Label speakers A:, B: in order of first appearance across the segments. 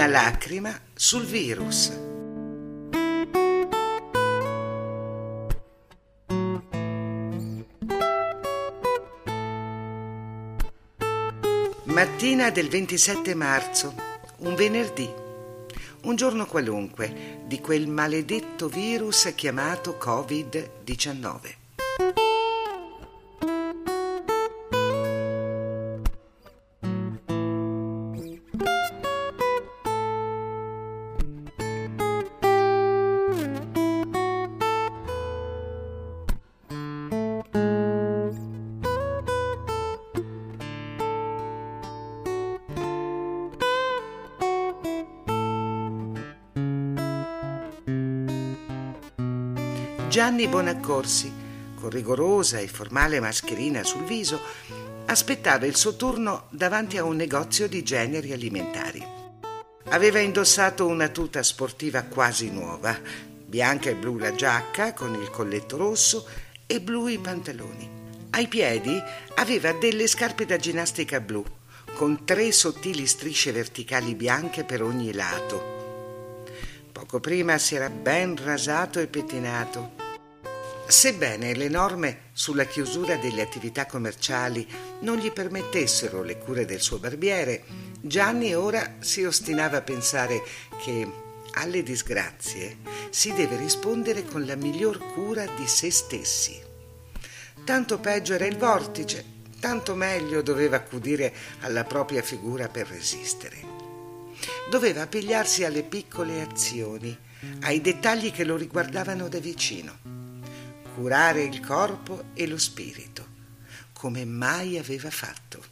A: Una lacrima sul virus. Mattina del 27 marzo, un venerdì, un giorno qualunque di quel maledetto virus chiamato Covid-19. Gianni Bonaccorsi, con rigorosa e formale mascherina sul viso, aspettava il suo turno davanti a un negozio di generi alimentari. Aveva indossato una tuta sportiva quasi nuova, bianca e blu la giacca con il colletto rosso e blu i pantaloni. Ai piedi aveva delle scarpe da ginnastica blu, con tre sottili strisce verticali bianche per ogni lato. Poco prima si era ben rasato e pettinato Sebbene le norme sulla chiusura delle attività commerciali non gli permettessero le cure del suo barbiere, Gianni ora si ostinava a pensare che alle disgrazie si deve rispondere con la miglior cura di se stessi. Tanto peggio era il vortice, tanto meglio doveva accudire alla propria figura per resistere. Doveva pigliarsi alle piccole azioni, ai dettagli che lo riguardavano da vicino curare il corpo e lo spirito, come mai aveva fatto.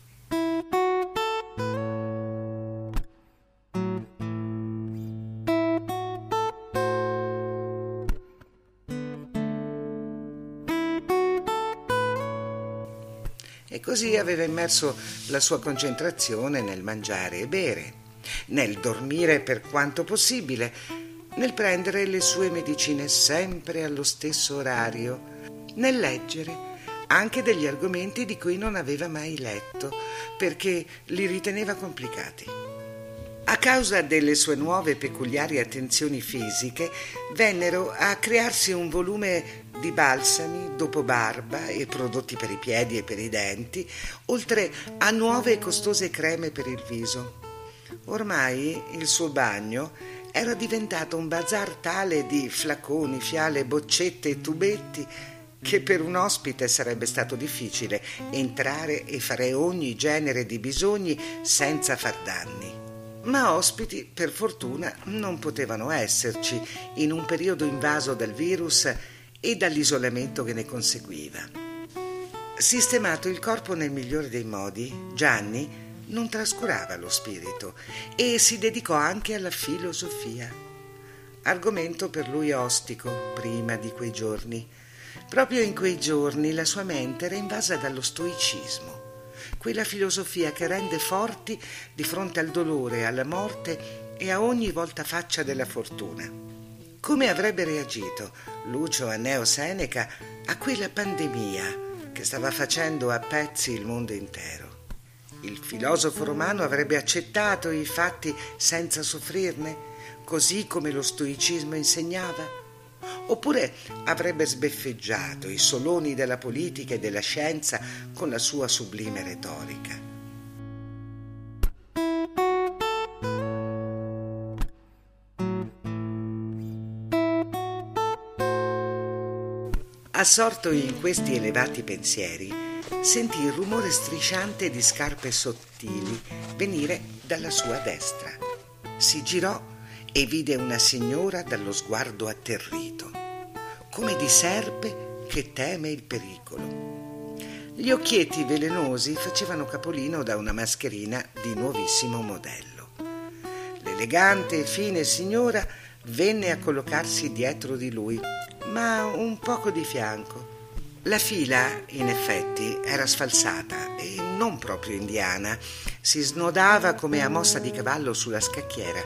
A: E così aveva immerso la sua concentrazione nel mangiare e bere, nel dormire per quanto possibile, nel prendere le sue medicine sempre allo stesso orario, nel leggere anche degli argomenti di cui non aveva mai letto, perché li riteneva complicati. A causa delle sue nuove peculiari attenzioni fisiche, vennero a crearsi un volume di balsami, dopo barba e prodotti per i piedi e per i denti, oltre a nuove e costose creme per il viso. Ormai il suo bagno era diventato un bazar tale di flaconi, fiale, boccette e tubetti che per un ospite sarebbe stato difficile entrare e fare ogni genere di bisogni senza far danni. Ma ospiti, per fortuna, non potevano esserci in un periodo invaso dal virus e dall'isolamento che ne conseguiva. Sistemato il corpo nel migliore dei modi, Gianni non trascurava lo spirito e si dedicò anche alla filosofia, argomento per lui ostico prima di quei giorni. Proprio in quei giorni la sua mente era invasa dallo stoicismo, quella filosofia che rende forti di fronte al dolore, alla morte e a ogni volta faccia della fortuna. Come avrebbe reagito Lucio Anneo Seneca a quella pandemia che stava facendo a pezzi il mondo intero? Il filosofo romano avrebbe accettato i fatti senza soffrirne, così come lo stoicismo insegnava? Oppure avrebbe sbeffeggiato i soloni della politica e della scienza con la sua sublime retorica? Assorto in questi elevati pensieri, sentì il rumore strisciante di scarpe sottili venire dalla sua destra. Si girò e vide una signora dallo sguardo atterrito, come di serpe che teme il pericolo. Gli occhietti velenosi facevano capolino da una mascherina di nuovissimo modello. L'elegante e fine signora venne a collocarsi dietro di lui, ma un poco di fianco la fila, in effetti, era sfalsata e non proprio indiana. Si snodava come a mossa di cavallo sulla scacchiera.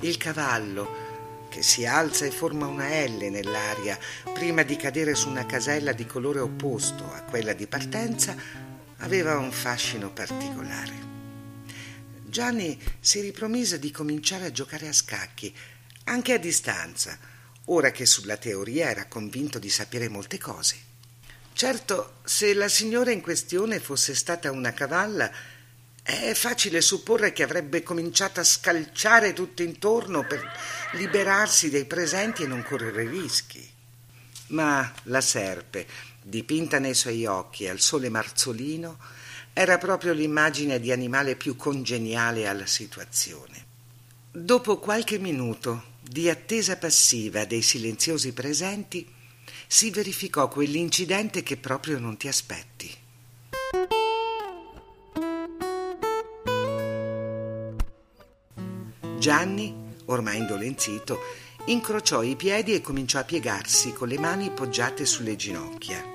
A: Il cavallo, che si alza e forma una L nell'aria prima di cadere su una casella di colore opposto a quella di partenza, aveva un fascino particolare. Gianni si ripromise di cominciare a giocare a scacchi, anche a distanza, ora che sulla teoria era convinto di sapere molte cose. Certo, se la signora in questione fosse stata una cavalla, è facile supporre che avrebbe cominciato a scalciare tutto intorno per liberarsi dei presenti e non correre rischi. Ma la serpe, dipinta nei suoi occhi al sole marzolino, era proprio l'immagine di animale più congeniale alla situazione. Dopo qualche minuto di attesa passiva dei silenziosi presenti, si verificò quell'incidente che proprio non ti aspetti. Gianni, ormai indolenzito, incrociò i piedi e cominciò a piegarsi con le mani poggiate sulle ginocchia.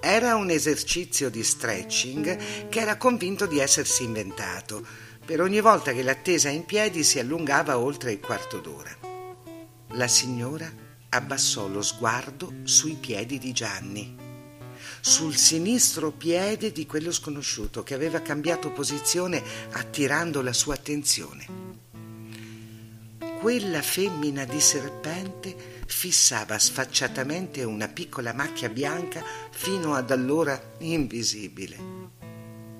A: Era un esercizio di stretching che era convinto di essersi inventato, per ogni volta che l'attesa in piedi si allungava oltre il quarto d'ora. La signora abbassò lo sguardo sui piedi di Gianni, sul sinistro piede di quello sconosciuto che aveva cambiato posizione attirando la sua attenzione quella femmina di serpente fissava sfacciatamente una piccola macchia bianca fino ad allora invisibile.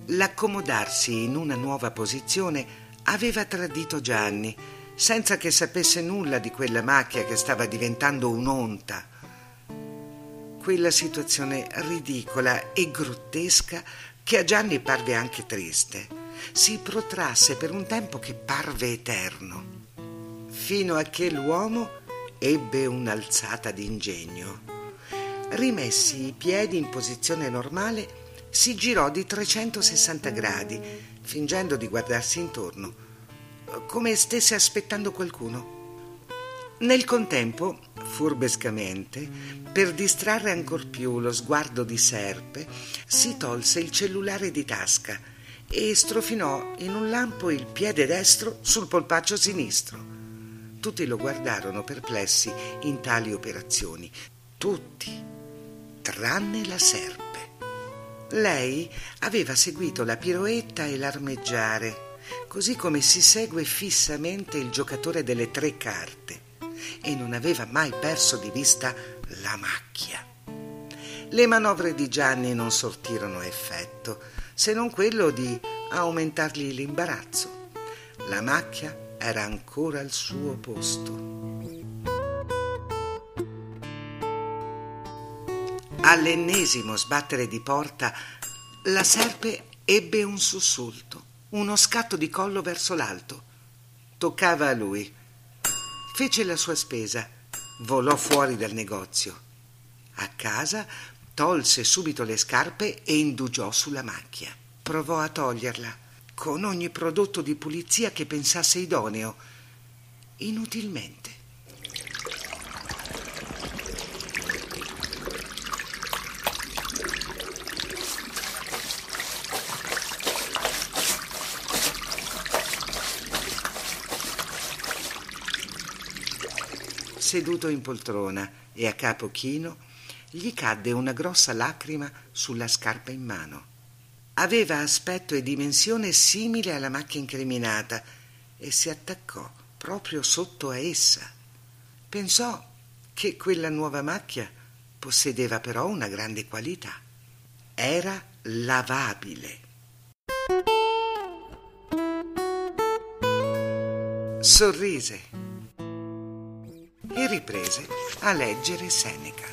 A: L'accomodarsi in una nuova posizione aveva tradito Gianni, senza che sapesse nulla di quella macchia che stava diventando un'onta. Quella situazione ridicola e grottesca che a Gianni parve anche triste si protrasse per un tempo che parve eterno fino a che l'uomo ebbe un'alzata d'ingegno. Rimessi i piedi in posizione normale, si girò di 360 gradi, fingendo di guardarsi intorno, come stesse aspettando qualcuno. Nel contempo, furbescamente, per distrarre ancor più lo sguardo di Serpe, si tolse il cellulare di tasca e strofinò in un lampo il piede destro sul polpaccio sinistro. Tutti lo guardarono perplessi in tali operazioni. Tutti, tranne la serpe. Lei aveva seguito la piroetta e l'armeggiare, così come si segue fissamente il giocatore delle tre carte, e non aveva mai perso di vista la macchia. Le manovre di Gianni non sortirono effetto, se non quello di aumentargli l'imbarazzo. La macchia era ancora al suo posto. All'ennesimo sbattere di porta, la serpe ebbe un sussulto, uno scatto di collo verso l'alto. Toccava a lui. Fece la sua spesa, volò fuori dal negozio. A casa tolse subito le scarpe e indugiò sulla macchia. Provò a toglierla con ogni prodotto di pulizia che pensasse idoneo. Inutilmente. Seduto in poltrona e a capo chino, gli cadde una grossa lacrima sulla scarpa in mano. Aveva aspetto e dimensione simile alla macchia incriminata e si attaccò proprio sotto a essa. Pensò che quella nuova macchia possedeva però una grande qualità. Era lavabile. Sorrise e riprese a leggere Seneca.